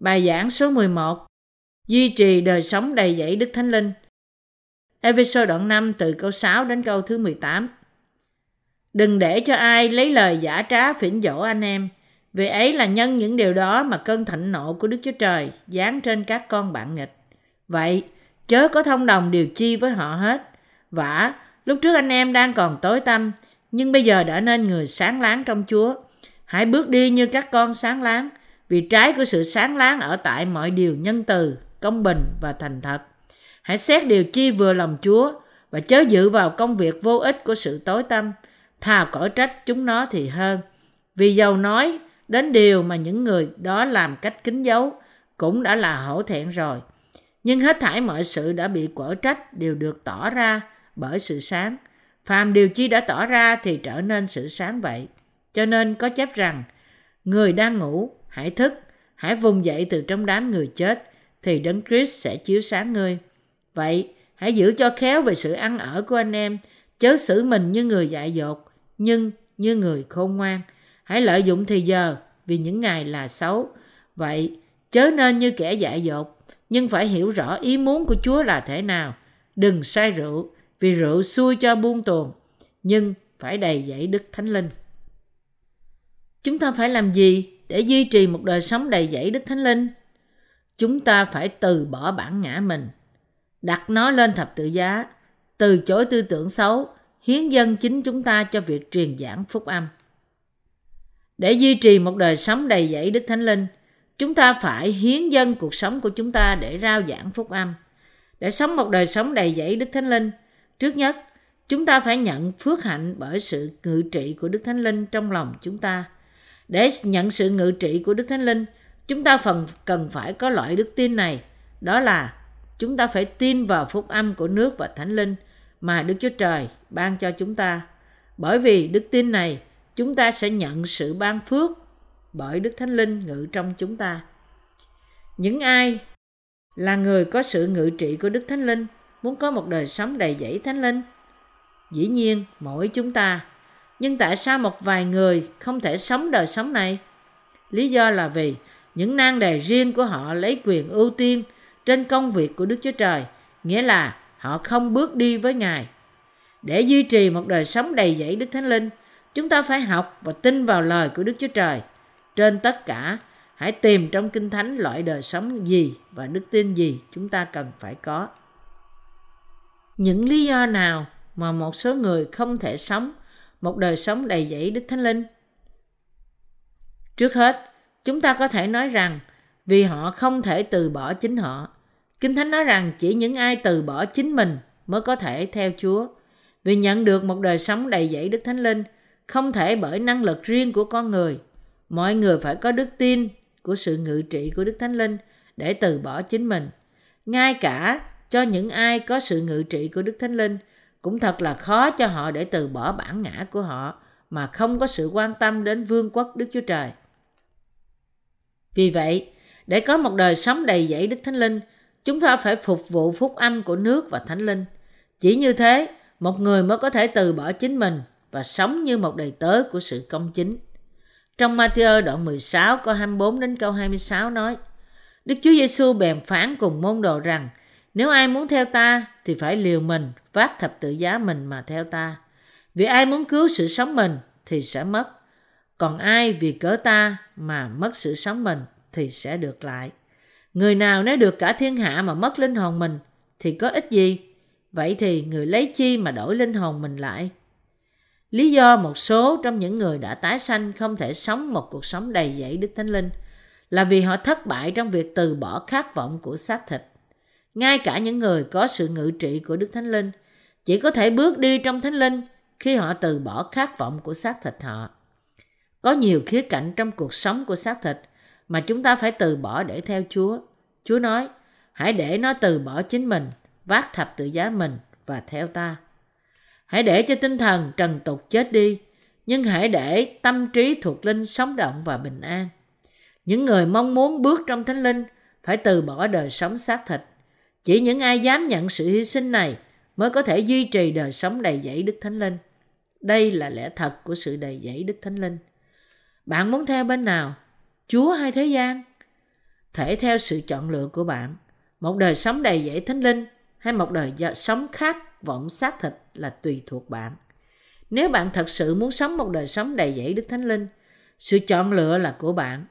Bài giảng số 11 Duy trì đời sống đầy dẫy Đức Thánh Linh Episode đoạn 5 từ câu 6 đến câu thứ 18 Đừng để cho ai lấy lời giả trá phỉnh dỗ anh em Vì ấy là nhân những điều đó mà cơn thịnh nộ của Đức Chúa Trời giáng trên các con bạn nghịch. Vậy, chớ có thông đồng điều chi với họ hết. Vả, lúc trước anh em đang còn tối tăm, nhưng bây giờ đã nên người sáng láng trong Chúa. Hãy bước đi như các con sáng láng, vì trái của sự sáng láng ở tại mọi điều nhân từ, công bình và thành thật. Hãy xét điều chi vừa lòng Chúa và chớ dự vào công việc vô ích của sự tối tâm thà cõi trách chúng nó thì hơn. Vì giàu nói đến điều mà những người đó làm cách kín giấu cũng đã là hổ thẹn rồi. Nhưng hết thảy mọi sự đã bị quở trách đều được tỏ ra bởi sự sáng. Phàm điều chi đã tỏ ra thì trở nên sự sáng vậy. Cho nên có chép rằng, người đang ngủ, hãy thức, hãy vùng dậy từ trong đám người chết, thì Đấng Christ sẽ chiếu sáng ngươi. Vậy, hãy giữ cho khéo về sự ăn ở của anh em, chớ xử mình như người dại dột, nhưng như người khôn ngoan. Hãy lợi dụng thì giờ, vì những ngày là xấu. Vậy, chớ nên như kẻ dại dột, nhưng phải hiểu rõ ý muốn của Chúa là thế nào. Đừng say rượu, vì rượu xui cho buông tuồng, nhưng phải đầy dẫy Đức Thánh Linh. Chúng ta phải làm gì để duy trì một đời sống đầy dẫy Đức Thánh Linh? Chúng ta phải từ bỏ bản ngã mình, đặt nó lên thập tự giá, từ chối tư tưởng xấu, hiến dân chính chúng ta cho việc truyền giảng phúc âm. Để duy trì một đời sống đầy dẫy Đức Thánh Linh, chúng ta phải hiến dân cuộc sống của chúng ta để rao giảng phúc âm. Để sống một đời sống đầy dẫy Đức Thánh Linh, trước nhất, chúng ta phải nhận phước hạnh bởi sự ngự trị của Đức Thánh Linh trong lòng chúng ta. Để nhận sự ngự trị của Đức Thánh Linh, chúng ta phần cần phải có loại đức tin này, đó là chúng ta phải tin vào phúc âm của nước và Thánh Linh mà Đức Chúa Trời ban cho chúng ta. Bởi vì đức tin này, chúng ta sẽ nhận sự ban phước bởi Đức Thánh Linh ngự trong chúng ta. Những ai là người có sự ngự trị của Đức Thánh Linh muốn có một đời sống đầy dẫy Thánh Linh? Dĩ nhiên, mỗi chúng ta. Nhưng tại sao một vài người không thể sống đời sống này? Lý do là vì những nan đề riêng của họ lấy quyền ưu tiên trên công việc của Đức Chúa Trời, nghĩa là họ không bước đi với Ngài. Để duy trì một đời sống đầy dẫy Đức Thánh Linh, chúng ta phải học và tin vào lời của Đức Chúa Trời. Trên tất cả, hãy tìm trong Kinh Thánh loại đời sống gì và đức tin gì chúng ta cần phải có. Những lý do nào mà một số người không thể sống một đời sống đầy dẫy Đức Thánh Linh? Trước hết, chúng ta có thể nói rằng vì họ không thể từ bỏ chính họ. Kinh Thánh nói rằng chỉ những ai từ bỏ chính mình mới có thể theo Chúa. Vì nhận được một đời sống đầy dẫy Đức Thánh Linh không thể bởi năng lực riêng của con người. Mọi người phải có đức tin của sự ngự trị của Đức Thánh Linh để từ bỏ chính mình. Ngay cả cho những ai có sự ngự trị của Đức Thánh Linh cũng thật là khó cho họ để từ bỏ bản ngã của họ mà không có sự quan tâm đến vương quốc Đức Chúa Trời. Vì vậy, để có một đời sống đầy dẫy Đức Thánh Linh, chúng ta phải phục vụ phúc âm của nước và Thánh Linh. Chỉ như thế, một người mới có thể từ bỏ chính mình và sống như một đầy tớ của sự công chính. Trong Matthew đoạn 16 câu 24 đến câu 26 nói: Đức Chúa Giêsu bèn phán cùng môn đồ rằng: nếu ai muốn theo ta thì phải liều mình, vác thập tự giá mình mà theo ta. Vì ai muốn cứu sự sống mình thì sẽ mất. Còn ai vì cớ ta mà mất sự sống mình thì sẽ được lại. Người nào nếu được cả thiên hạ mà mất linh hồn mình thì có ích gì? Vậy thì người lấy chi mà đổi linh hồn mình lại? Lý do một số trong những người đã tái sanh không thể sống một cuộc sống đầy dẫy Đức Thánh Linh là vì họ thất bại trong việc từ bỏ khát vọng của xác thịt. Ngay cả những người có sự ngự trị của Đức Thánh Linh chỉ có thể bước đi trong Thánh Linh khi họ từ bỏ khát vọng của xác thịt họ. Có nhiều khía cạnh trong cuộc sống của xác thịt mà chúng ta phải từ bỏ để theo Chúa. Chúa nói, hãy để nó từ bỏ chính mình, vác thập tự giá mình và theo ta. Hãy để cho tinh thần trần tục chết đi, nhưng hãy để tâm trí thuộc linh sống động và bình an. Những người mong muốn bước trong thánh linh phải từ bỏ đời sống xác thịt. Chỉ những ai dám nhận sự hy sinh này mới có thể duy trì đời sống đầy dẫy Đức Thánh Linh. Đây là lẽ thật của sự đầy dẫy Đức Thánh Linh. Bạn muốn theo bên nào? Chúa hay thế gian? thể theo sự chọn lựa của bạn. Một đời sống đầy dẫy thánh linh hay một đời sống khát vọng xác thịt là tùy thuộc bạn. Nếu bạn thật sự muốn sống một đời sống đầy dẫy Đức Thánh Linh, sự chọn lựa là của bạn.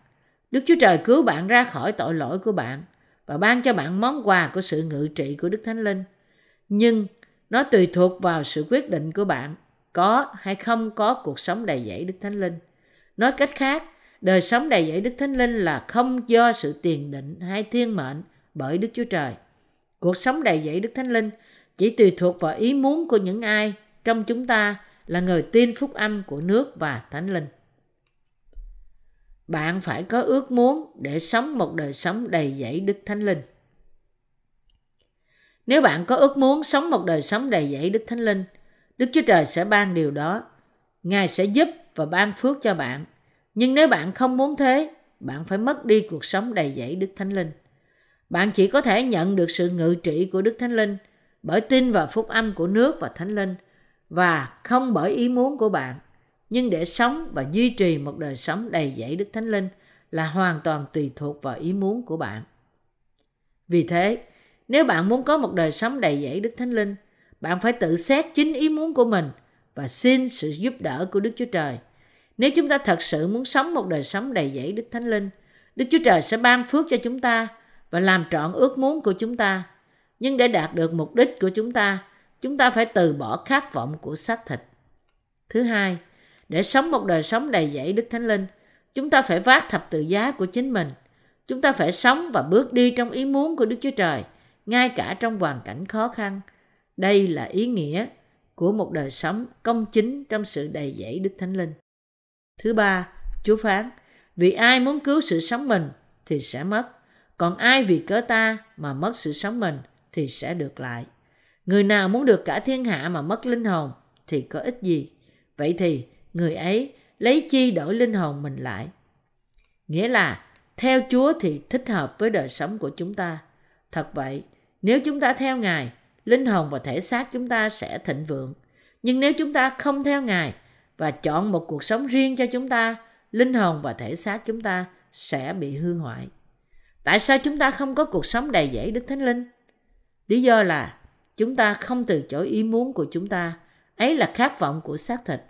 Đức Chúa Trời cứu bạn ra khỏi tội lỗi của bạn và ban cho bạn món quà của sự ngự trị của Đức Thánh Linh. Nhưng nó tùy thuộc vào sự quyết định của bạn có hay không có cuộc sống đầy dẫy Đức Thánh Linh. Nói cách khác, đời sống đầy dẫy Đức Thánh Linh là không do sự tiền định hay thiên mệnh bởi Đức Chúa Trời. Cuộc sống đầy dẫy Đức Thánh Linh chỉ tùy thuộc vào ý muốn của những ai trong chúng ta là người tin phúc âm của nước và Thánh Linh. Bạn phải có ước muốn để sống một đời sống đầy dẫy Đức Thánh Linh. Nếu bạn có ước muốn sống một đời sống đầy dẫy Đức Thánh Linh, Đức Chúa Trời sẽ ban điều đó. Ngài sẽ giúp và ban phước cho bạn. Nhưng nếu bạn không muốn thế, bạn phải mất đi cuộc sống đầy dẫy Đức Thánh Linh. Bạn chỉ có thể nhận được sự ngự trị của Đức Thánh Linh bởi tin vào phúc âm của nước và Thánh Linh và không bởi ý muốn của bạn. Nhưng để sống và duy trì một đời sống đầy dẫy Đức Thánh Linh là hoàn toàn tùy thuộc vào ý muốn của bạn. Vì thế, nếu bạn muốn có một đời sống đầy dẫy Đức Thánh Linh, bạn phải tự xét chính ý muốn của mình và xin sự giúp đỡ của Đức Chúa Trời. Nếu chúng ta thật sự muốn sống một đời sống đầy dẫy Đức Thánh Linh, Đức Chúa Trời sẽ ban phước cho chúng ta và làm trọn ước muốn của chúng ta. Nhưng để đạt được mục đích của chúng ta, chúng ta phải từ bỏ khát vọng của xác thịt. Thứ hai, để sống một đời sống đầy dẫy Đức Thánh Linh, chúng ta phải vác thập tự giá của chính mình. Chúng ta phải sống và bước đi trong ý muốn của Đức Chúa Trời, ngay cả trong hoàn cảnh khó khăn. Đây là ý nghĩa của một đời sống công chính trong sự đầy dẫy Đức Thánh Linh. Thứ ba, Chúa phán, vì ai muốn cứu sự sống mình thì sẽ mất, còn ai vì cớ ta mà mất sự sống mình thì sẽ được lại. Người nào muốn được cả thiên hạ mà mất linh hồn thì có ích gì? Vậy thì người ấy lấy chi đổi linh hồn mình lại? Nghĩa là theo Chúa thì thích hợp với đời sống của chúng ta. Thật vậy, nếu chúng ta theo Ngài, linh hồn và thể xác chúng ta sẽ thịnh vượng. Nhưng nếu chúng ta không theo Ngài và chọn một cuộc sống riêng cho chúng ta, linh hồn và thể xác chúng ta sẽ bị hư hoại. Tại sao chúng ta không có cuộc sống đầy dẫy Đức Thánh Linh? Lý do là chúng ta không từ chối ý muốn của chúng ta. Ấy là khát vọng của xác thịt.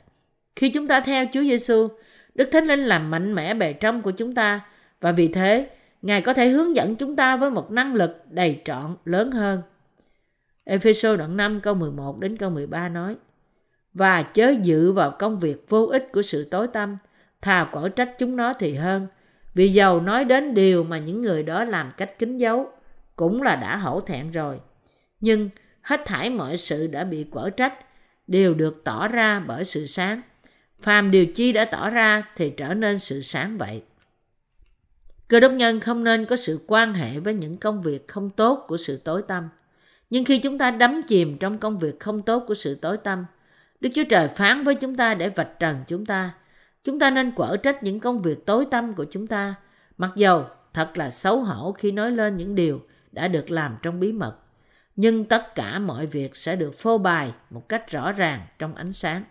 Khi chúng ta theo Chúa Giêsu, Đức Thánh Linh làm mạnh mẽ bề trong của chúng ta và vì thế Ngài có thể hướng dẫn chúng ta với một năng lực đầy trọn lớn hơn. Ephesos đoạn 5 câu 11 đến câu 13 nói Và chớ dự vào công việc vô ích của sự tối tăm, thà cõi trách chúng nó thì hơn. Vì giàu nói đến điều mà những người đó làm cách kín giấu, cũng là đã hổ thẹn rồi. Nhưng hết thảy mọi sự đã bị quở trách, đều được tỏ ra bởi sự sáng. Phàm điều chi đã tỏ ra thì trở nên sự sáng vậy. Cơ đốc nhân không nên có sự quan hệ với những công việc không tốt của sự tối tâm Nhưng khi chúng ta đắm chìm trong công việc không tốt của sự tối tâm Đức Chúa Trời phán với chúng ta để vạch trần chúng ta. Chúng ta nên quở trách những công việc tối tâm của chúng ta, mặc dầu thật là xấu hổ khi nói lên những điều đã được làm trong bí mật. Nhưng tất cả mọi việc sẽ được phô bày một cách rõ ràng trong ánh sáng.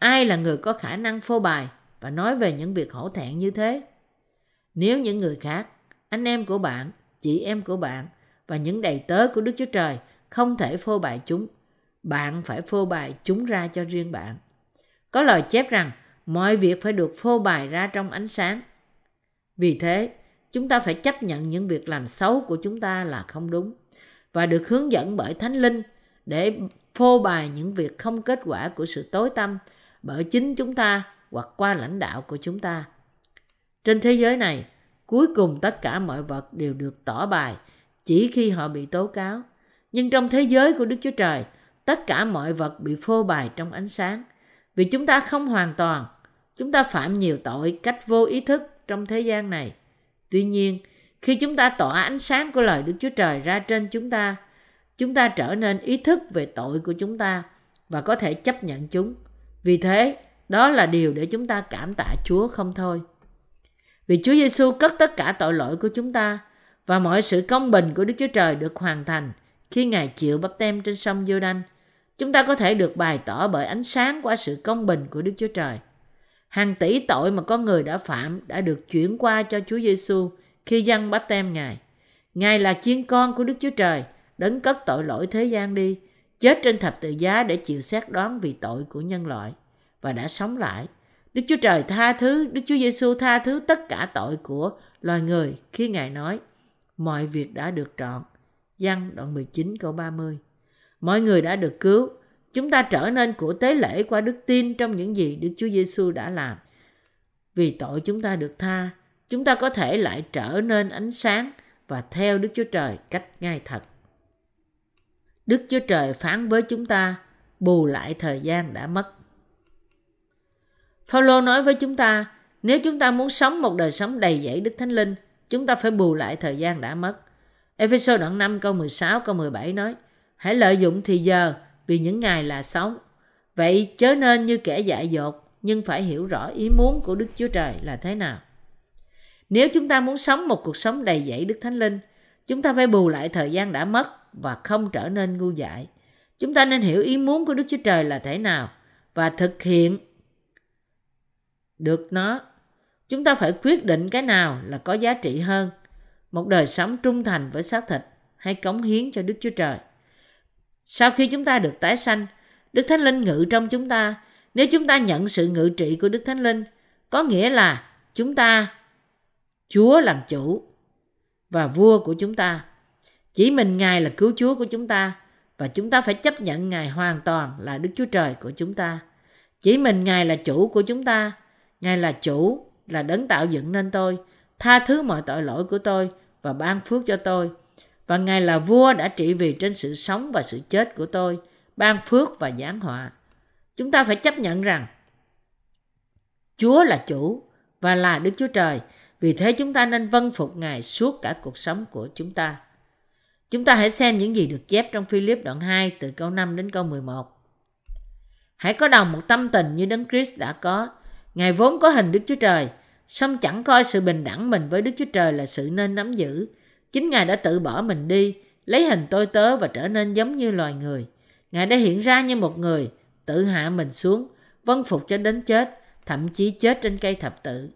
Ai là người có khả năng phô bày và nói về những việc hổ thẹn như thế? Nếu những người khác, anh em của bạn, chị em của bạn và những đầy tớ của Đức Chúa Trời không thể phô bày chúng, bạn phải phô bày chúng ra cho riêng bạn. Có lời chép rằng mọi việc phải được phô bày ra trong ánh sáng. Vì thế, chúng ta phải chấp nhận những việc làm xấu của chúng ta là không đúng và được hướng dẫn bởi Thánh Linh để phô bày những việc không kết quả của sự tối tâm bởi chính chúng ta hoặc qua lãnh đạo của chúng ta. Trên thế giới này, cuối cùng tất cả mọi vật đều được tỏ bài chỉ khi họ bị tố cáo. Nhưng trong thế giới của Đức Chúa Trời, tất cả mọi vật bị phô bày trong ánh sáng. Vì chúng ta không hoàn toàn, chúng ta phạm nhiều tội cách vô ý thức trong thế gian này. Tuy nhiên, khi chúng ta tỏa ánh sáng của lời Đức Chúa Trời ra trên chúng ta, chúng ta trở nên ý thức về tội của chúng ta và có thể chấp nhận chúng. Vì thế, đó là điều để chúng ta cảm tạ Chúa không thôi. Vì Chúa Giêsu cất tất cả tội lỗi của chúng ta và mọi sự công bình của Đức Chúa Trời được hoàn thành khi Ngài chịu bắp tem trên sông giô đanh chúng ta có thể được bày tỏ bởi ánh sáng qua sự công bình của Đức Chúa Trời. Hàng tỷ tội mà con người đã phạm đã được chuyển qua cho Chúa Giêsu khi dân bắp tem Ngài. Ngài là chiên con của Đức Chúa Trời, đấng cất tội lỗi thế gian đi, chết trên thập tự giá để chịu xét đoán vì tội của nhân loại và đã sống lại. Đức Chúa Trời tha thứ, Đức Chúa Giêsu tha thứ tất cả tội của loài người khi Ngài nói mọi việc đã được trọn. Giăng đoạn 19 câu 30 Mọi người đã được cứu, chúng ta trở nên của tế lễ qua đức tin trong những gì Đức Chúa Giêsu đã làm. Vì tội chúng ta được tha, chúng ta có thể lại trở nên ánh sáng và theo Đức Chúa Trời cách ngay thật. Đức Chúa Trời phán với chúng ta bù lại thời gian đã mất. Phaolô nói với chúng ta, nếu chúng ta muốn sống một đời sống đầy dẫy Đức Thánh Linh, chúng ta phải bù lại thời gian đã mất. Ephesos đoạn 5 câu 16 câu 17 nói, hãy lợi dụng thì giờ vì những ngày là sống. Vậy chớ nên như kẻ dại dột, nhưng phải hiểu rõ ý muốn của Đức Chúa Trời là thế nào. Nếu chúng ta muốn sống một cuộc sống đầy dẫy Đức Thánh Linh, chúng ta phải bù lại thời gian đã mất và không trở nên ngu dại. Chúng ta nên hiểu ý muốn của Đức Chúa Trời là thế nào và thực hiện được nó. Chúng ta phải quyết định cái nào là có giá trị hơn. Một đời sống trung thành với xác thịt hay cống hiến cho Đức Chúa Trời. Sau khi chúng ta được tái sanh, Đức Thánh Linh ngự trong chúng ta. Nếu chúng ta nhận sự ngự trị của Đức Thánh Linh, có nghĩa là chúng ta Chúa làm chủ và vua của chúng ta. Chỉ mình Ngài là cứu Chúa của chúng ta và chúng ta phải chấp nhận Ngài hoàn toàn là Đức Chúa Trời của chúng ta. Chỉ mình Ngài là chủ của chúng ta. Ngài là chủ, là đấng tạo dựng nên tôi, tha thứ mọi tội lỗi của tôi và ban phước cho tôi. Và Ngài là vua đã trị vì trên sự sống và sự chết của tôi, ban phước và giáng họa. Chúng ta phải chấp nhận rằng Chúa là chủ và là Đức Chúa Trời vì thế chúng ta nên vâng phục Ngài suốt cả cuộc sống của chúng ta. Chúng ta hãy xem những gì được chép trong Philip đoạn 2 từ câu 5 đến câu 11. Hãy có đồng một tâm tình như Đấng Christ đã có. Ngài vốn có hình Đức Chúa Trời, song chẳng coi sự bình đẳng mình với Đức Chúa Trời là sự nên nắm giữ. Chính Ngài đã tự bỏ mình đi, lấy hình tôi tớ và trở nên giống như loài người. Ngài đã hiện ra như một người, tự hạ mình xuống, vâng phục cho đến chết, thậm chí chết trên cây thập tự.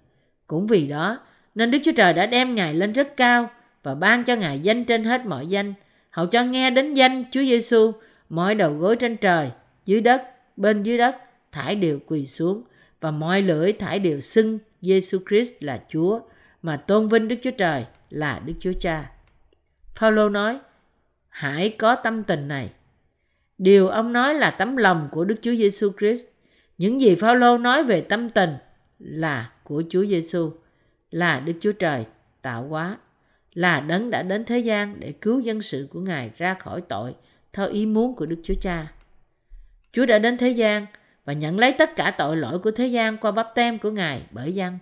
Cũng vì đó, nên Đức Chúa Trời đã đem Ngài lên rất cao và ban cho Ngài danh trên hết mọi danh, hầu cho nghe đến danh Chúa Giêsu, mọi đầu gối trên trời, dưới đất, bên dưới đất, thải đều quỳ xuống và mọi lưỡi thải đều xưng Giêsu Christ là Chúa, mà tôn vinh Đức Chúa Trời là Đức Chúa Cha. Phaolô nói: Hãy có tâm tình này. Điều ông nói là tấm lòng của Đức Chúa Giêsu Christ. Những gì Phaolô nói về tâm tình là của Chúa Giêsu là Đức Chúa Trời tạo hóa, là đấng đã đến thế gian để cứu dân sự của Ngài ra khỏi tội theo ý muốn của Đức Chúa Cha. Chúa đã đến thế gian và nhận lấy tất cả tội lỗi của thế gian qua bắp tem của Ngài bởi dân.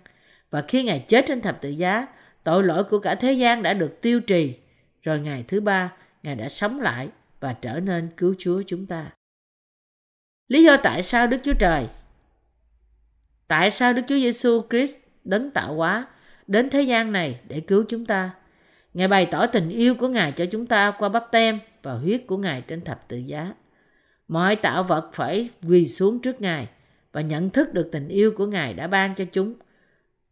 Và khi Ngài chết trên thập tự giá, tội lỗi của cả thế gian đã được tiêu trì. Rồi ngày thứ ba, Ngài đã sống lại và trở nên cứu Chúa chúng ta. Lý do tại sao Đức Chúa Trời? Tại sao Đức Chúa Giêsu Christ đấng tạo hóa đến thế gian này để cứu chúng ta. Ngài bày tỏ tình yêu của Ngài cho chúng ta qua bắp tem và huyết của Ngài trên thập tự giá. Mọi tạo vật phải quỳ xuống trước Ngài và nhận thức được tình yêu của Ngài đã ban cho chúng,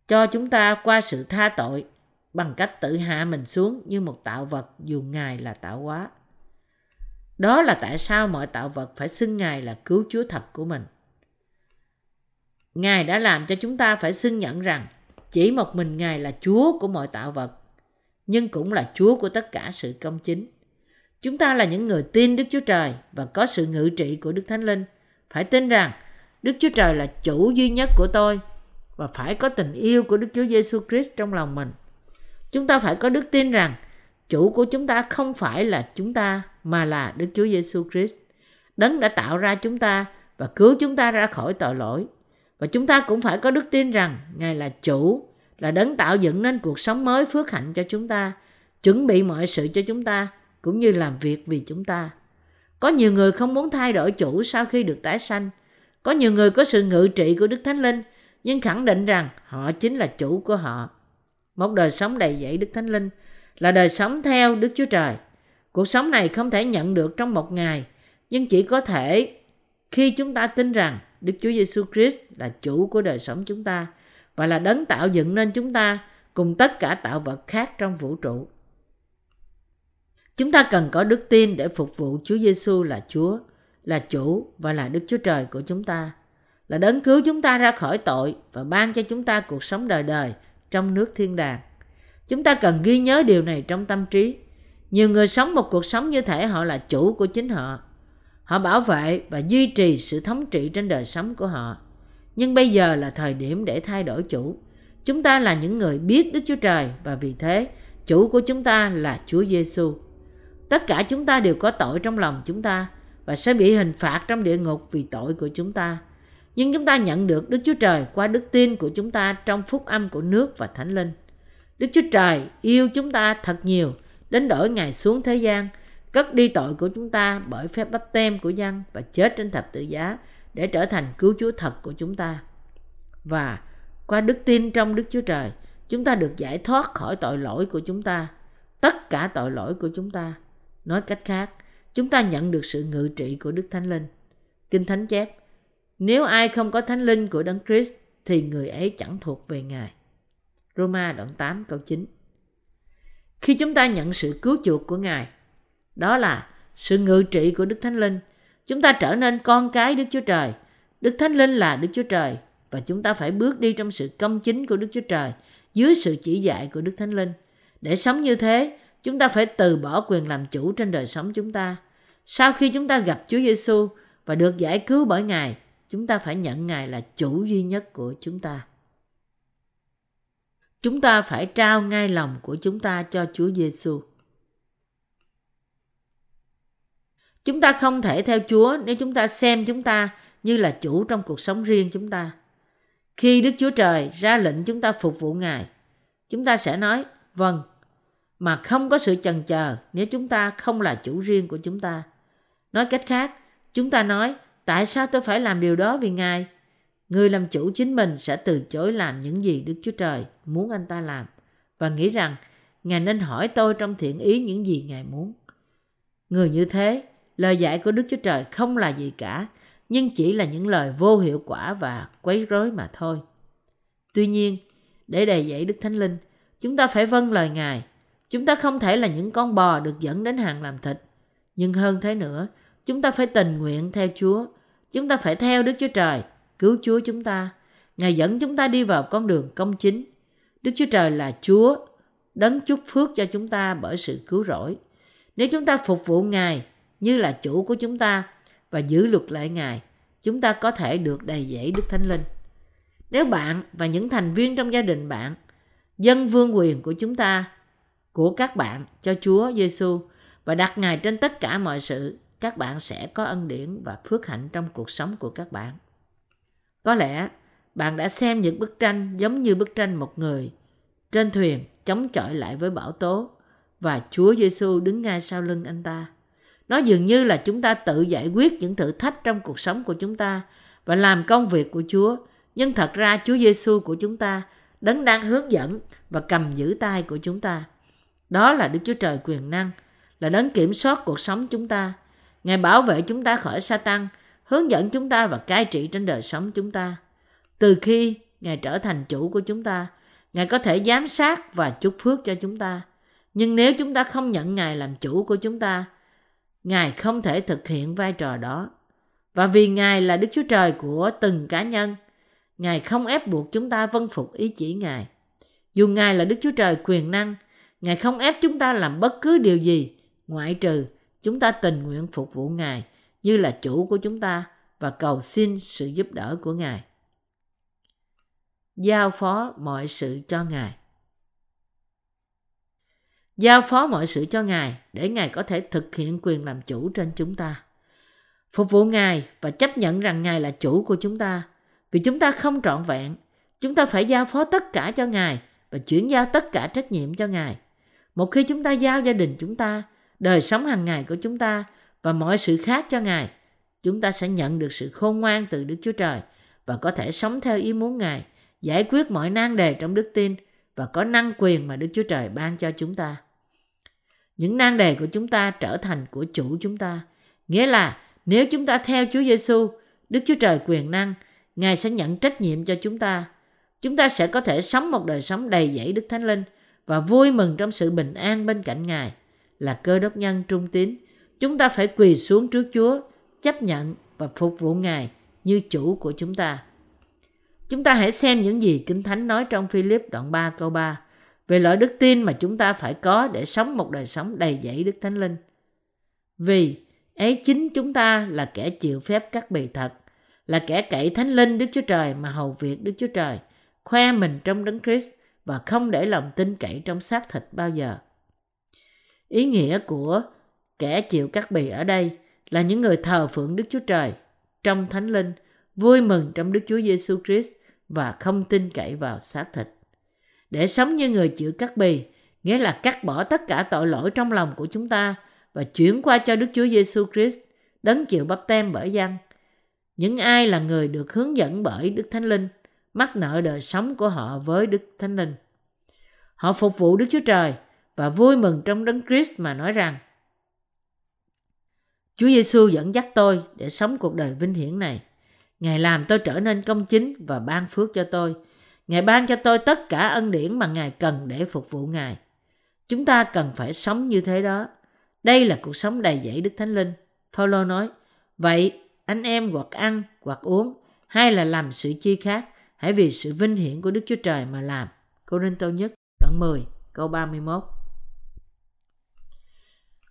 cho chúng ta qua sự tha tội bằng cách tự hạ mình xuống như một tạo vật dù Ngài là tạo hóa. Đó là tại sao mọi tạo vật phải xưng Ngài là cứu Chúa thật của mình. Ngài đã làm cho chúng ta phải xưng nhận rằng chỉ một mình Ngài là Chúa của mọi tạo vật, nhưng cũng là Chúa của tất cả sự công chính. Chúng ta là những người tin Đức Chúa Trời và có sự ngự trị của Đức Thánh Linh. Phải tin rằng Đức Chúa Trời là chủ duy nhất của tôi và phải có tình yêu của Đức Chúa Giêsu Christ trong lòng mình. Chúng ta phải có đức tin rằng chủ của chúng ta không phải là chúng ta mà là Đức Chúa Giêsu Christ. Đấng đã tạo ra chúng ta và cứu chúng ta ra khỏi tội lỗi. Và chúng ta cũng phải có đức tin rằng Ngài là chủ, là đấng tạo dựng nên cuộc sống mới phước hạnh cho chúng ta, chuẩn bị mọi sự cho chúng ta, cũng như làm việc vì chúng ta. Có nhiều người không muốn thay đổi chủ sau khi được tái sanh. Có nhiều người có sự ngự trị của Đức Thánh Linh, nhưng khẳng định rằng họ chính là chủ của họ. Một đời sống đầy dẫy Đức Thánh Linh là đời sống theo Đức Chúa Trời. Cuộc sống này không thể nhận được trong một ngày, nhưng chỉ có thể khi chúng ta tin rằng Đức Chúa Giêsu Christ là chủ của đời sống chúng ta và là đấng tạo dựng nên chúng ta cùng tất cả tạo vật khác trong vũ trụ. Chúng ta cần có đức tin để phục vụ Chúa Giêsu là Chúa, là chủ và là Đức Chúa Trời của chúng ta, là đấng cứu chúng ta ra khỏi tội và ban cho chúng ta cuộc sống đời đời trong nước thiên đàng. Chúng ta cần ghi nhớ điều này trong tâm trí. Nhiều người sống một cuộc sống như thể họ là chủ của chính họ. Họ bảo vệ và duy trì sự thống trị trên đời sống của họ. Nhưng bây giờ là thời điểm để thay đổi chủ. Chúng ta là những người biết Đức Chúa Trời và vì thế chủ của chúng ta là Chúa Giêsu. Tất cả chúng ta đều có tội trong lòng chúng ta và sẽ bị hình phạt trong địa ngục vì tội của chúng ta. Nhưng chúng ta nhận được Đức Chúa Trời qua đức tin của chúng ta trong phúc âm của nước và Thánh Linh. Đức Chúa Trời yêu chúng ta thật nhiều đến đổi Ngài xuống thế gian, cất đi tội của chúng ta bởi phép bắp tem của dân và chết trên thập tự giá để trở thành cứu Chúa thật của chúng ta. Và qua đức tin trong Đức Chúa Trời, chúng ta được giải thoát khỏi tội lỗi của chúng ta, tất cả tội lỗi của chúng ta. Nói cách khác, chúng ta nhận được sự ngự trị của Đức Thánh Linh. Kinh Thánh chép, nếu ai không có Thánh Linh của Đấng Christ thì người ấy chẳng thuộc về Ngài. Roma đoạn 8 câu 9 Khi chúng ta nhận sự cứu chuộc của Ngài, đó là sự ngự trị của Đức Thánh Linh, chúng ta trở nên con cái Đức Chúa Trời. Đức Thánh Linh là Đức Chúa Trời và chúng ta phải bước đi trong sự công chính của Đức Chúa Trời dưới sự chỉ dạy của Đức Thánh Linh. Để sống như thế, chúng ta phải từ bỏ quyền làm chủ trên đời sống chúng ta. Sau khi chúng ta gặp Chúa Giêsu và được giải cứu bởi Ngài, chúng ta phải nhận Ngài là chủ duy nhất của chúng ta. Chúng ta phải trao ngay lòng của chúng ta cho Chúa Giêsu. Chúng ta không thể theo Chúa nếu chúng ta xem chúng ta như là chủ trong cuộc sống riêng chúng ta. Khi Đức Chúa Trời ra lệnh chúng ta phục vụ Ngài, chúng ta sẽ nói vâng, mà không có sự chần chờ nếu chúng ta không là chủ riêng của chúng ta. Nói cách khác, chúng ta nói tại sao tôi phải làm điều đó vì Ngài? Người làm chủ chính mình sẽ từ chối làm những gì Đức Chúa Trời muốn anh ta làm và nghĩ rằng Ngài nên hỏi tôi trong thiện ý những gì Ngài muốn. Người như thế, lời dạy của Đức Chúa Trời không là gì cả, nhưng chỉ là những lời vô hiệu quả và quấy rối mà thôi. Tuy nhiên, để đầy dạy Đức Thánh Linh, chúng ta phải vâng lời Ngài. Chúng ta không thể là những con bò được dẫn đến hàng làm thịt. Nhưng hơn thế nữa, chúng ta phải tình nguyện theo Chúa. Chúng ta phải theo Đức Chúa Trời, cứu Chúa chúng ta. Ngài dẫn chúng ta đi vào con đường công chính. Đức Chúa Trời là Chúa, đấng chúc phước cho chúng ta bởi sự cứu rỗi. Nếu chúng ta phục vụ Ngài như là chủ của chúng ta và giữ luật lệ Ngài, chúng ta có thể được đầy dẫy Đức Thánh Linh. Nếu bạn và những thành viên trong gia đình bạn dân vương quyền của chúng ta, của các bạn cho Chúa Giêsu và đặt Ngài trên tất cả mọi sự, các bạn sẽ có ân điển và phước hạnh trong cuộc sống của các bạn. Có lẽ bạn đã xem những bức tranh giống như bức tranh một người trên thuyền chống chọi lại với bão tố và Chúa Giêsu đứng ngay sau lưng anh ta. Nó dường như là chúng ta tự giải quyết những thử thách trong cuộc sống của chúng ta và làm công việc của Chúa. Nhưng thật ra Chúa Giêsu của chúng ta đấng đang hướng dẫn và cầm giữ tay của chúng ta. Đó là Đức Chúa Trời quyền năng, là đấng kiểm soát cuộc sống chúng ta. Ngài bảo vệ chúng ta khỏi Satan, hướng dẫn chúng ta và cai trị trên đời sống chúng ta. Từ khi Ngài trở thành chủ của chúng ta, Ngài có thể giám sát và chúc phước cho chúng ta. Nhưng nếu chúng ta không nhận Ngài làm chủ của chúng ta, Ngài không thể thực hiện vai trò đó. Và vì Ngài là Đức Chúa Trời của từng cá nhân, Ngài không ép buộc chúng ta vân phục ý chỉ Ngài. Dù Ngài là Đức Chúa Trời quyền năng, Ngài không ép chúng ta làm bất cứ điều gì, ngoại trừ chúng ta tình nguyện phục vụ Ngài như là chủ của chúng ta và cầu xin sự giúp đỡ của Ngài. Giao phó mọi sự cho Ngài giao phó mọi sự cho Ngài để Ngài có thể thực hiện quyền làm chủ trên chúng ta. Phục vụ Ngài và chấp nhận rằng Ngài là chủ của chúng ta. Vì chúng ta không trọn vẹn, chúng ta phải giao phó tất cả cho Ngài và chuyển giao tất cả trách nhiệm cho Ngài. Một khi chúng ta giao gia đình chúng ta, đời sống hàng ngày của chúng ta và mọi sự khác cho Ngài, chúng ta sẽ nhận được sự khôn ngoan từ Đức Chúa Trời và có thể sống theo ý muốn Ngài, giải quyết mọi nan đề trong đức tin và có năng quyền mà Đức Chúa Trời ban cho chúng ta. Những nan đề của chúng ta trở thành của chủ chúng ta. Nghĩa là nếu chúng ta theo Chúa Giêsu, Đức Chúa Trời quyền năng, Ngài sẽ nhận trách nhiệm cho chúng ta. chúng ta sẽ có thể sống một đời sống đầy dẫy Đức Thánh Linh và vui mừng trong sự bình an bên cạnh Ngài. Là cơ đốc nhân trung tín, chúng ta phải quỳ xuống trước Chúa, chấp nhận và phục vụ Ngài như chủ của chúng ta. Chúng ta hãy xem những gì Kinh Thánh nói trong Philip đoạn 3 câu 3 về loại đức tin mà chúng ta phải có để sống một đời sống đầy dẫy Đức Thánh Linh. Vì ấy chính chúng ta là kẻ chịu phép cắt bì thật, là kẻ cậy Thánh Linh Đức Chúa Trời mà hầu việc Đức Chúa Trời, khoe mình trong Đấng Christ và không để lòng tin cậy trong xác thịt bao giờ. Ý nghĩa của kẻ chịu cắt bì ở đây là những người thờ phượng Đức Chúa Trời trong Thánh Linh, vui mừng trong Đức Chúa Giêsu Christ và không tin cậy vào xác thịt. Để sống như người chịu cắt bì, nghĩa là cắt bỏ tất cả tội lỗi trong lòng của chúng ta và chuyển qua cho Đức Chúa Giêsu Christ, đấng chịu bắp tem bởi dân. Những ai là người được hướng dẫn bởi Đức Thánh Linh, mắc nợ đời sống của họ với Đức Thánh Linh. Họ phục vụ Đức Chúa Trời và vui mừng trong đấng Christ mà nói rằng Chúa Giêsu dẫn dắt tôi để sống cuộc đời vinh hiển này. Ngài làm tôi trở nên công chính và ban phước cho tôi. Ngài ban cho tôi tất cả ân điển mà Ngài cần để phục vụ Ngài. Chúng ta cần phải sống như thế đó. Đây là cuộc sống đầy dẫy Đức Thánh Linh. Phaolô nói, vậy anh em hoặc ăn hoặc uống hay là làm sự chi khác, hãy vì sự vinh hiển của Đức Chúa Trời mà làm. Cô Rinh Tô Nhất, đoạn 10, câu 31.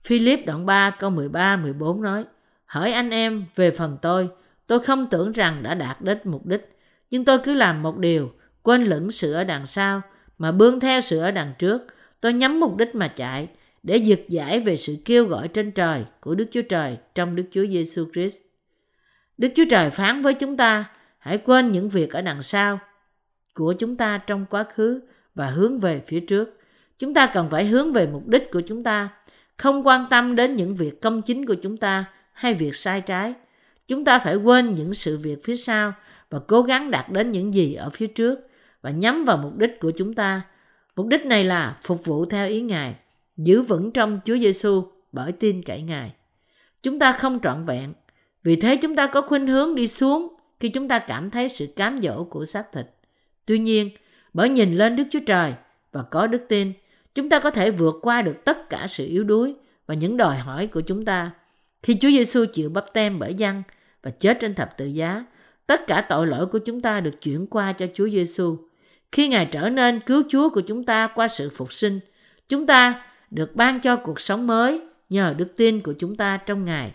Philip đoạn 3 câu 13 14 nói: Hỡi anh em về phần tôi, tôi không tưởng rằng đã đạt đến mục đích, nhưng tôi cứ làm một điều, quên lửng sự ở đằng sau mà bươn theo sự ở đằng trước. Tôi nhắm mục đích mà chạy để giật giải về sự kêu gọi trên trời của Đức Chúa Trời trong Đức Chúa Giêsu Christ. Đức Chúa Trời phán với chúng ta, hãy quên những việc ở đằng sau của chúng ta trong quá khứ và hướng về phía trước. Chúng ta cần phải hướng về mục đích của chúng ta không quan tâm đến những việc công chính của chúng ta hay việc sai trái. Chúng ta phải quên những sự việc phía sau và cố gắng đạt đến những gì ở phía trước và nhắm vào mục đích của chúng ta. Mục đích này là phục vụ theo ý Ngài, giữ vững trong Chúa Giêsu bởi tin cậy Ngài. Chúng ta không trọn vẹn, vì thế chúng ta có khuynh hướng đi xuống khi chúng ta cảm thấy sự cám dỗ của xác thịt. Tuy nhiên, bởi nhìn lên Đức Chúa Trời và có đức tin, chúng ta có thể vượt qua được tất cả sự yếu đuối và những đòi hỏi của chúng ta. Khi Chúa Giêsu chịu bắp tem bởi dân và chết trên thập tự giá, tất cả tội lỗi của chúng ta được chuyển qua cho Chúa Giêsu. Khi Ngài trở nên cứu Chúa của chúng ta qua sự phục sinh, chúng ta được ban cho cuộc sống mới nhờ đức tin của chúng ta trong Ngài.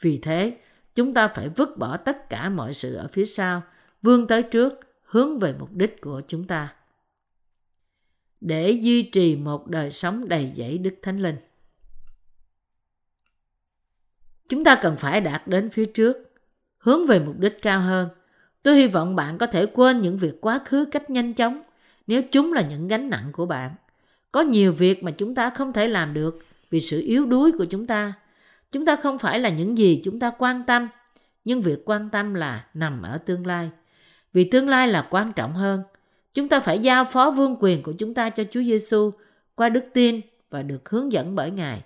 Vì thế, chúng ta phải vứt bỏ tất cả mọi sự ở phía sau, vươn tới trước, hướng về mục đích của chúng ta để duy trì một đời sống đầy dẫy Đức Thánh Linh. Chúng ta cần phải đạt đến phía trước, hướng về mục đích cao hơn. Tôi hy vọng bạn có thể quên những việc quá khứ cách nhanh chóng nếu chúng là những gánh nặng của bạn. Có nhiều việc mà chúng ta không thể làm được vì sự yếu đuối của chúng ta. Chúng ta không phải là những gì chúng ta quan tâm, nhưng việc quan tâm là nằm ở tương lai. Vì tương lai là quan trọng hơn. Chúng ta phải giao phó vương quyền của chúng ta cho Chúa Giêsu qua đức tin và được hướng dẫn bởi Ngài.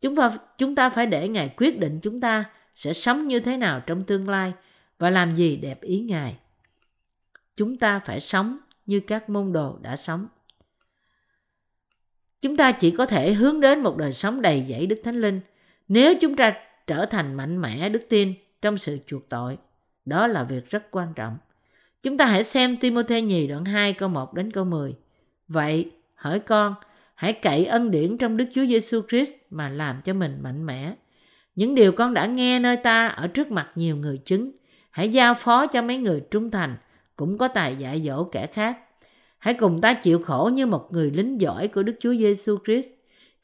Chúng ta, chúng ta phải để Ngài quyết định chúng ta sẽ sống như thế nào trong tương lai và làm gì đẹp ý Ngài. Chúng ta phải sống như các môn đồ đã sống. Chúng ta chỉ có thể hướng đến một đời sống đầy dẫy Đức Thánh Linh nếu chúng ta trở thành mạnh mẽ đức tin trong sự chuộc tội. Đó là việc rất quan trọng. Chúng ta hãy xem Timothée nhì đoạn 2 câu 1 đến câu 10. Vậy, hỏi con, hãy cậy ân điển trong Đức Chúa Giêsu Christ mà làm cho mình mạnh mẽ. Những điều con đã nghe nơi ta ở trước mặt nhiều người chứng, hãy giao phó cho mấy người trung thành, cũng có tài dạy dỗ kẻ khác. Hãy cùng ta chịu khổ như một người lính giỏi của Đức Chúa Giêsu Christ.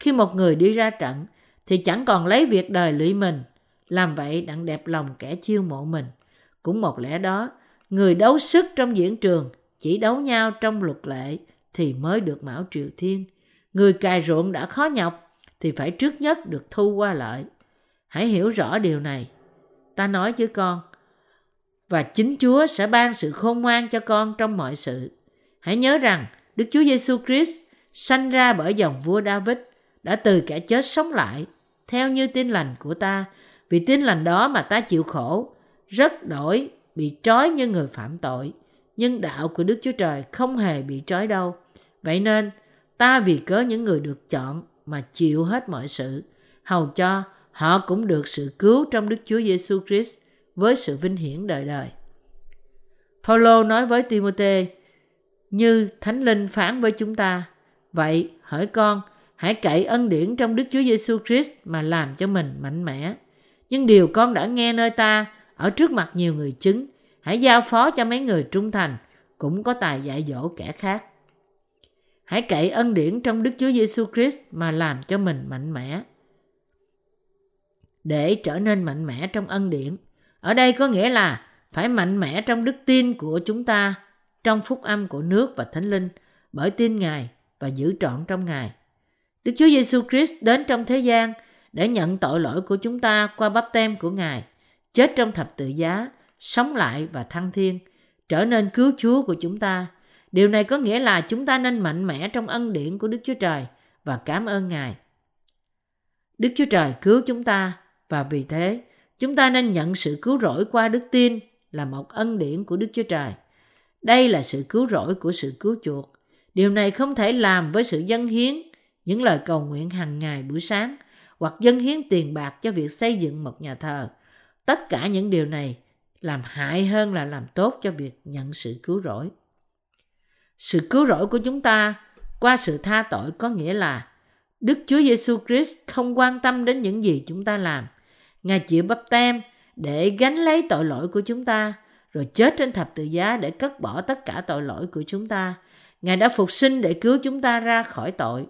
Khi một người đi ra trận, thì chẳng còn lấy việc đời lụy mình. Làm vậy đặng đẹp lòng kẻ chiêu mộ mình. Cũng một lẽ đó, Người đấu sức trong diễn trường chỉ đấu nhau trong luật lệ thì mới được mão triều thiên. Người cài ruộng đã khó nhọc thì phải trước nhất được thu qua lợi. Hãy hiểu rõ điều này. Ta nói với con, và chính Chúa sẽ ban sự khôn ngoan cho con trong mọi sự. Hãy nhớ rằng Đức Chúa Giêsu Christ sanh ra bởi dòng vua David đã từ kẻ chết sống lại theo như tin lành của ta. Vì tin lành đó mà ta chịu khổ, rất đổi bị trói như người phạm tội. nhưng đạo của Đức Chúa Trời không hề bị trói đâu. Vậy nên, ta vì cớ những người được chọn mà chịu hết mọi sự, hầu cho họ cũng được sự cứu trong Đức Chúa Giêsu Christ với sự vinh hiển đời đời. Phaolô nói với Timôthê như Thánh Linh phán với chúng ta, vậy hỡi con, hãy cậy ân điển trong Đức Chúa Giêsu Christ mà làm cho mình mạnh mẽ. Nhưng điều con đã nghe nơi ta ở trước mặt nhiều người chứng, hãy giao phó cho mấy người trung thành cũng có tài dạy dỗ kẻ khác. Hãy cậy ân điển trong Đức Chúa Giêsu Christ mà làm cho mình mạnh mẽ. Để trở nên mạnh mẽ trong ân điển, ở đây có nghĩa là phải mạnh mẽ trong đức tin của chúng ta, trong phúc âm của nước và thánh linh, bởi tin Ngài và giữ trọn trong Ngài. Đức Chúa Giêsu Christ đến trong thế gian để nhận tội lỗi của chúng ta qua bắp tem của Ngài, chết trong thập tự giá, sống lại và thăng thiên, trở nên cứu Chúa của chúng ta. Điều này có nghĩa là chúng ta nên mạnh mẽ trong ân điển của Đức Chúa Trời và cảm ơn Ngài. Đức Chúa Trời cứu chúng ta và vì thế chúng ta nên nhận sự cứu rỗi qua đức tin là một ân điển của Đức Chúa Trời. Đây là sự cứu rỗi của sự cứu chuộc. Điều này không thể làm với sự dân hiến, những lời cầu nguyện hàng ngày buổi sáng hoặc dân hiến tiền bạc cho việc xây dựng một nhà thờ. Tất cả những điều này làm hại hơn là làm tốt cho việc nhận sự cứu rỗi. Sự cứu rỗi của chúng ta qua sự tha tội có nghĩa là Đức Chúa Giêsu Christ không quan tâm đến những gì chúng ta làm. Ngài chịu bắp tem để gánh lấy tội lỗi của chúng ta, rồi chết trên thập tự giá để cất bỏ tất cả tội lỗi của chúng ta. Ngài đã phục sinh để cứu chúng ta ra khỏi tội.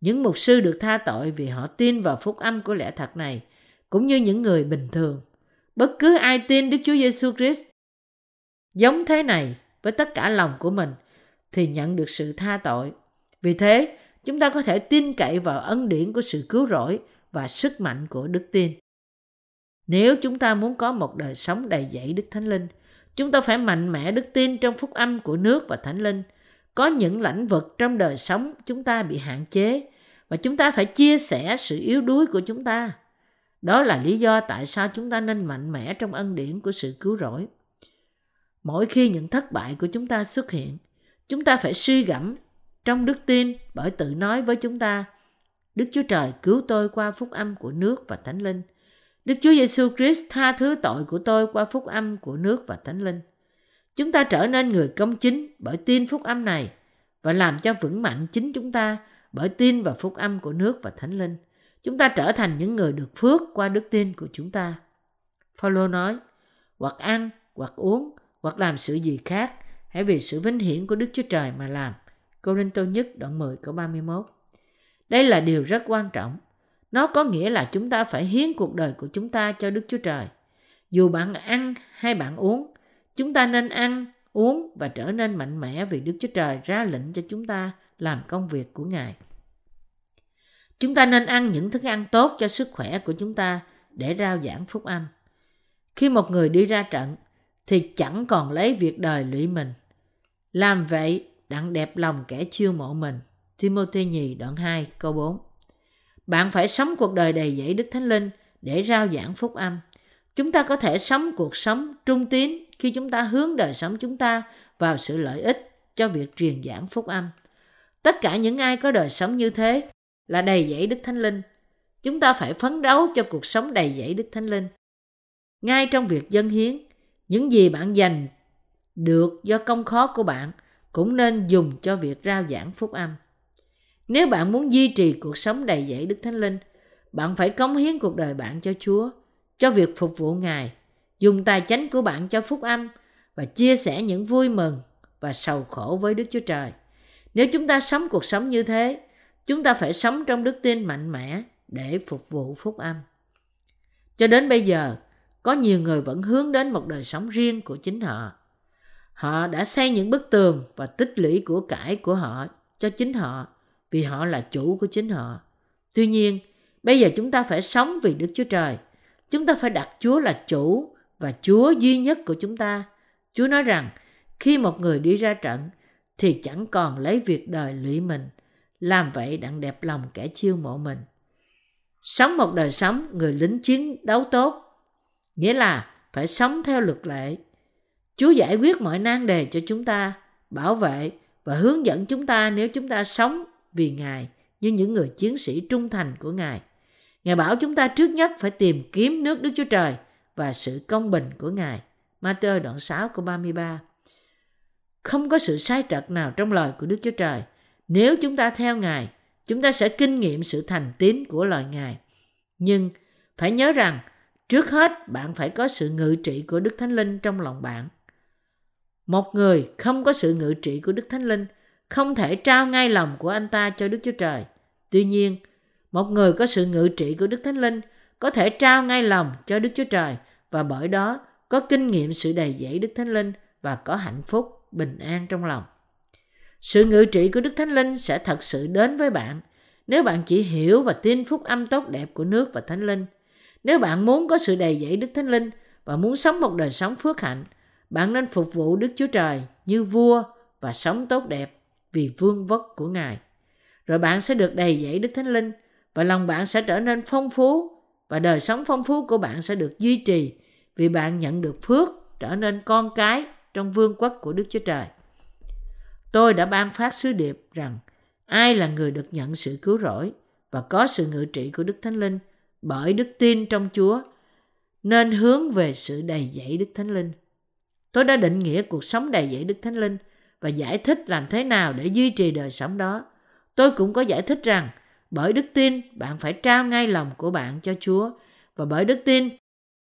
Những mục sư được tha tội vì họ tin vào phúc âm của lẽ thật này, cũng như những người bình thường. Bất cứ ai tin Đức Chúa Giêsu Christ giống thế này với tất cả lòng của mình thì nhận được sự tha tội. Vì thế, chúng ta có thể tin cậy vào ân điển của sự cứu rỗi và sức mạnh của đức tin. Nếu chúng ta muốn có một đời sống đầy dẫy Đức Thánh Linh, chúng ta phải mạnh mẽ đức tin trong phúc âm của nước và Thánh Linh. Có những lãnh vực trong đời sống chúng ta bị hạn chế và chúng ta phải chia sẻ sự yếu đuối của chúng ta. Đó là lý do tại sao chúng ta nên mạnh mẽ trong ân điển của sự cứu rỗi. Mỗi khi những thất bại của chúng ta xuất hiện, chúng ta phải suy gẫm trong đức tin bởi tự nói với chúng ta Đức Chúa Trời cứu tôi qua phúc âm của nước và Thánh Linh – Đức Chúa Giêsu Christ tha thứ tội của tôi qua phúc âm của nước và Thánh Linh. Chúng ta trở nên người công chính bởi tin phúc âm này và làm cho vững mạnh chính chúng ta bởi tin vào phúc âm của nước và Thánh Linh. Chúng ta trở thành những người được phước qua đức tin của chúng ta. Phaolô nói, hoặc ăn, hoặc uống, hoặc làm sự gì khác, hãy vì sự vinh hiển của Đức Chúa Trời mà làm. Cô Rinh Tô Nhất đoạn 10 câu 31 Đây là điều rất quan trọng. Nó có nghĩa là chúng ta phải hiến cuộc đời của chúng ta cho Đức Chúa Trời. Dù bạn ăn hay bạn uống, chúng ta nên ăn, uống và trở nên mạnh mẽ vì Đức Chúa Trời ra lệnh cho chúng ta làm công việc của Ngài. Chúng ta nên ăn những thức ăn tốt cho sức khỏe của chúng ta để rao giảng phúc âm. Khi một người đi ra trận thì chẳng còn lấy việc đời lụy mình. Làm vậy đặng đẹp lòng kẻ chiêu mộ mình. Timothy nhì đoạn 2 câu 4 bạn phải sống cuộc đời đầy dẫy Đức Thánh Linh để rao giảng phúc âm. Chúng ta có thể sống cuộc sống trung tín khi chúng ta hướng đời sống chúng ta vào sự lợi ích cho việc truyền giảng phúc âm. Tất cả những ai có đời sống như thế là đầy dẫy Đức Thánh Linh. Chúng ta phải phấn đấu cho cuộc sống đầy dẫy Đức Thánh Linh. Ngay trong việc dân hiến, những gì bạn dành được do công khó của bạn cũng nên dùng cho việc rao giảng phúc âm. Nếu bạn muốn duy trì cuộc sống đầy dẫy Đức Thánh Linh, bạn phải cống hiến cuộc đời bạn cho Chúa, cho việc phục vụ Ngài, dùng tài chánh của bạn cho phúc âm và chia sẻ những vui mừng và sầu khổ với Đức Chúa Trời. Nếu chúng ta sống cuộc sống như thế, chúng ta phải sống trong đức tin mạnh mẽ để phục vụ phúc âm. Cho đến bây giờ, có nhiều người vẫn hướng đến một đời sống riêng của chính họ. Họ đã xây những bức tường và tích lũy của cải của họ cho chính họ vì họ là chủ của chính họ. Tuy nhiên, bây giờ chúng ta phải sống vì Đức Chúa Trời. Chúng ta phải đặt Chúa là chủ và Chúa duy nhất của chúng ta. Chúa nói rằng, khi một người đi ra trận, thì chẳng còn lấy việc đời lụy mình, làm vậy đặng đẹp lòng kẻ chiêu mộ mình. Sống một đời sống người lính chiến đấu tốt, nghĩa là phải sống theo luật lệ. Chúa giải quyết mọi nan đề cho chúng ta, bảo vệ và hướng dẫn chúng ta nếu chúng ta sống vì Ngài như những người chiến sĩ trung thành của Ngài. Ngài bảo chúng ta trước nhất phải tìm kiếm nước Đức Chúa Trời và sự công bình của Ngài. Matthew đoạn 6 câu 33 Không có sự sai trật nào trong lời của Đức Chúa Trời. Nếu chúng ta theo Ngài, chúng ta sẽ kinh nghiệm sự thành tín của lời Ngài. Nhưng phải nhớ rằng, trước hết bạn phải có sự ngự trị của Đức Thánh Linh trong lòng bạn. Một người không có sự ngự trị của Đức Thánh Linh không thể trao ngay lòng của anh ta cho Đức Chúa Trời. Tuy nhiên, một người có sự ngự trị của Đức Thánh Linh có thể trao ngay lòng cho Đức Chúa Trời và bởi đó có kinh nghiệm sự đầy dẫy Đức Thánh Linh và có hạnh phúc, bình an trong lòng. Sự ngự trị của Đức Thánh Linh sẽ thật sự đến với bạn nếu bạn chỉ hiểu và tin phúc âm tốt đẹp của nước và Thánh Linh. Nếu bạn muốn có sự đầy dẫy Đức Thánh Linh và muốn sống một đời sống phước hạnh, bạn nên phục vụ Đức Chúa Trời như vua và sống tốt đẹp vì vương vất của Ngài. Rồi bạn sẽ được đầy dẫy Đức Thánh Linh và lòng bạn sẽ trở nên phong phú và đời sống phong phú của bạn sẽ được duy trì vì bạn nhận được phước trở nên con cái trong vương quốc của Đức Chúa Trời. Tôi đã ban phát sứ điệp rằng ai là người được nhận sự cứu rỗi và có sự ngự trị của Đức Thánh Linh bởi đức tin trong Chúa nên hướng về sự đầy dẫy Đức Thánh Linh. Tôi đã định nghĩa cuộc sống đầy dẫy Đức Thánh Linh và giải thích làm thế nào để duy trì đời sống đó. Tôi cũng có giải thích rằng bởi đức tin bạn phải trao ngay lòng của bạn cho Chúa và bởi đức tin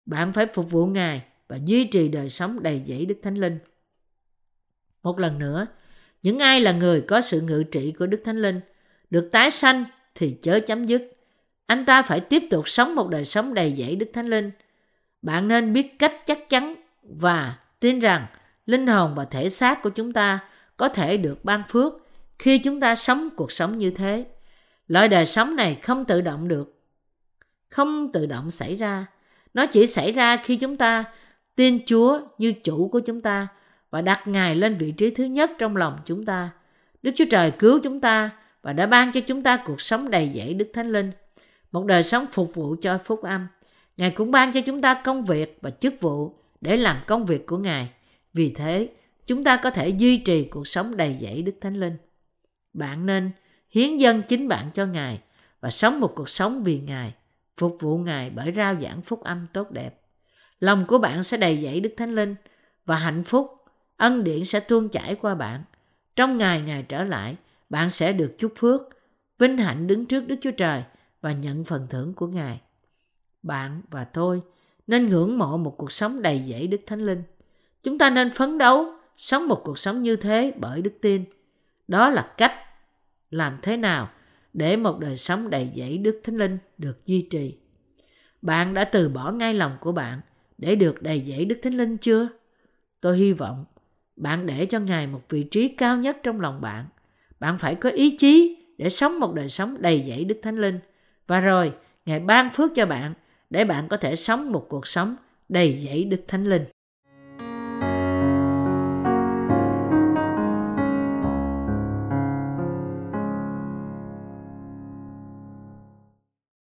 bạn phải phục vụ Ngài và duy trì đời sống đầy dẫy Đức Thánh Linh. Một lần nữa, những ai là người có sự ngự trị của Đức Thánh Linh được tái sanh thì chớ chấm dứt. Anh ta phải tiếp tục sống một đời sống đầy dẫy Đức Thánh Linh. Bạn nên biết cách chắc chắn và tin rằng linh hồn và thể xác của chúng ta có thể được ban phước khi chúng ta sống cuộc sống như thế. Loại đời sống này không tự động được, không tự động xảy ra. Nó chỉ xảy ra khi chúng ta tin Chúa như chủ của chúng ta và đặt Ngài lên vị trí thứ nhất trong lòng chúng ta. Đức Chúa Trời cứu chúng ta và đã ban cho chúng ta cuộc sống đầy dẫy Đức Thánh Linh, một đời sống phục vụ cho phúc âm. Ngài cũng ban cho chúng ta công việc và chức vụ để làm công việc của Ngài. Vì thế, chúng ta có thể duy trì cuộc sống đầy dẫy Đức Thánh Linh. Bạn nên hiến dân chính bạn cho Ngài và sống một cuộc sống vì Ngài, phục vụ Ngài bởi rao giảng phúc âm tốt đẹp. Lòng của bạn sẽ đầy dẫy Đức Thánh Linh và hạnh phúc, ân điển sẽ tuôn chảy qua bạn. Trong ngày Ngài trở lại, bạn sẽ được chúc phước, vinh hạnh đứng trước Đức Chúa Trời và nhận phần thưởng của Ngài. Bạn và tôi nên ngưỡng mộ một cuộc sống đầy dẫy Đức Thánh Linh. Chúng ta nên phấn đấu sống một cuộc sống như thế bởi đức tin. Đó là cách làm thế nào để một đời sống đầy dẫy Đức Thánh Linh được duy trì. Bạn đã từ bỏ ngay lòng của bạn để được đầy dẫy Đức Thánh Linh chưa? Tôi hy vọng bạn để cho Ngài một vị trí cao nhất trong lòng bạn. Bạn phải có ý chí để sống một đời sống đầy dẫy Đức Thánh Linh. Và rồi, Ngài ban phước cho bạn để bạn có thể sống một cuộc sống đầy dẫy Đức Thánh Linh.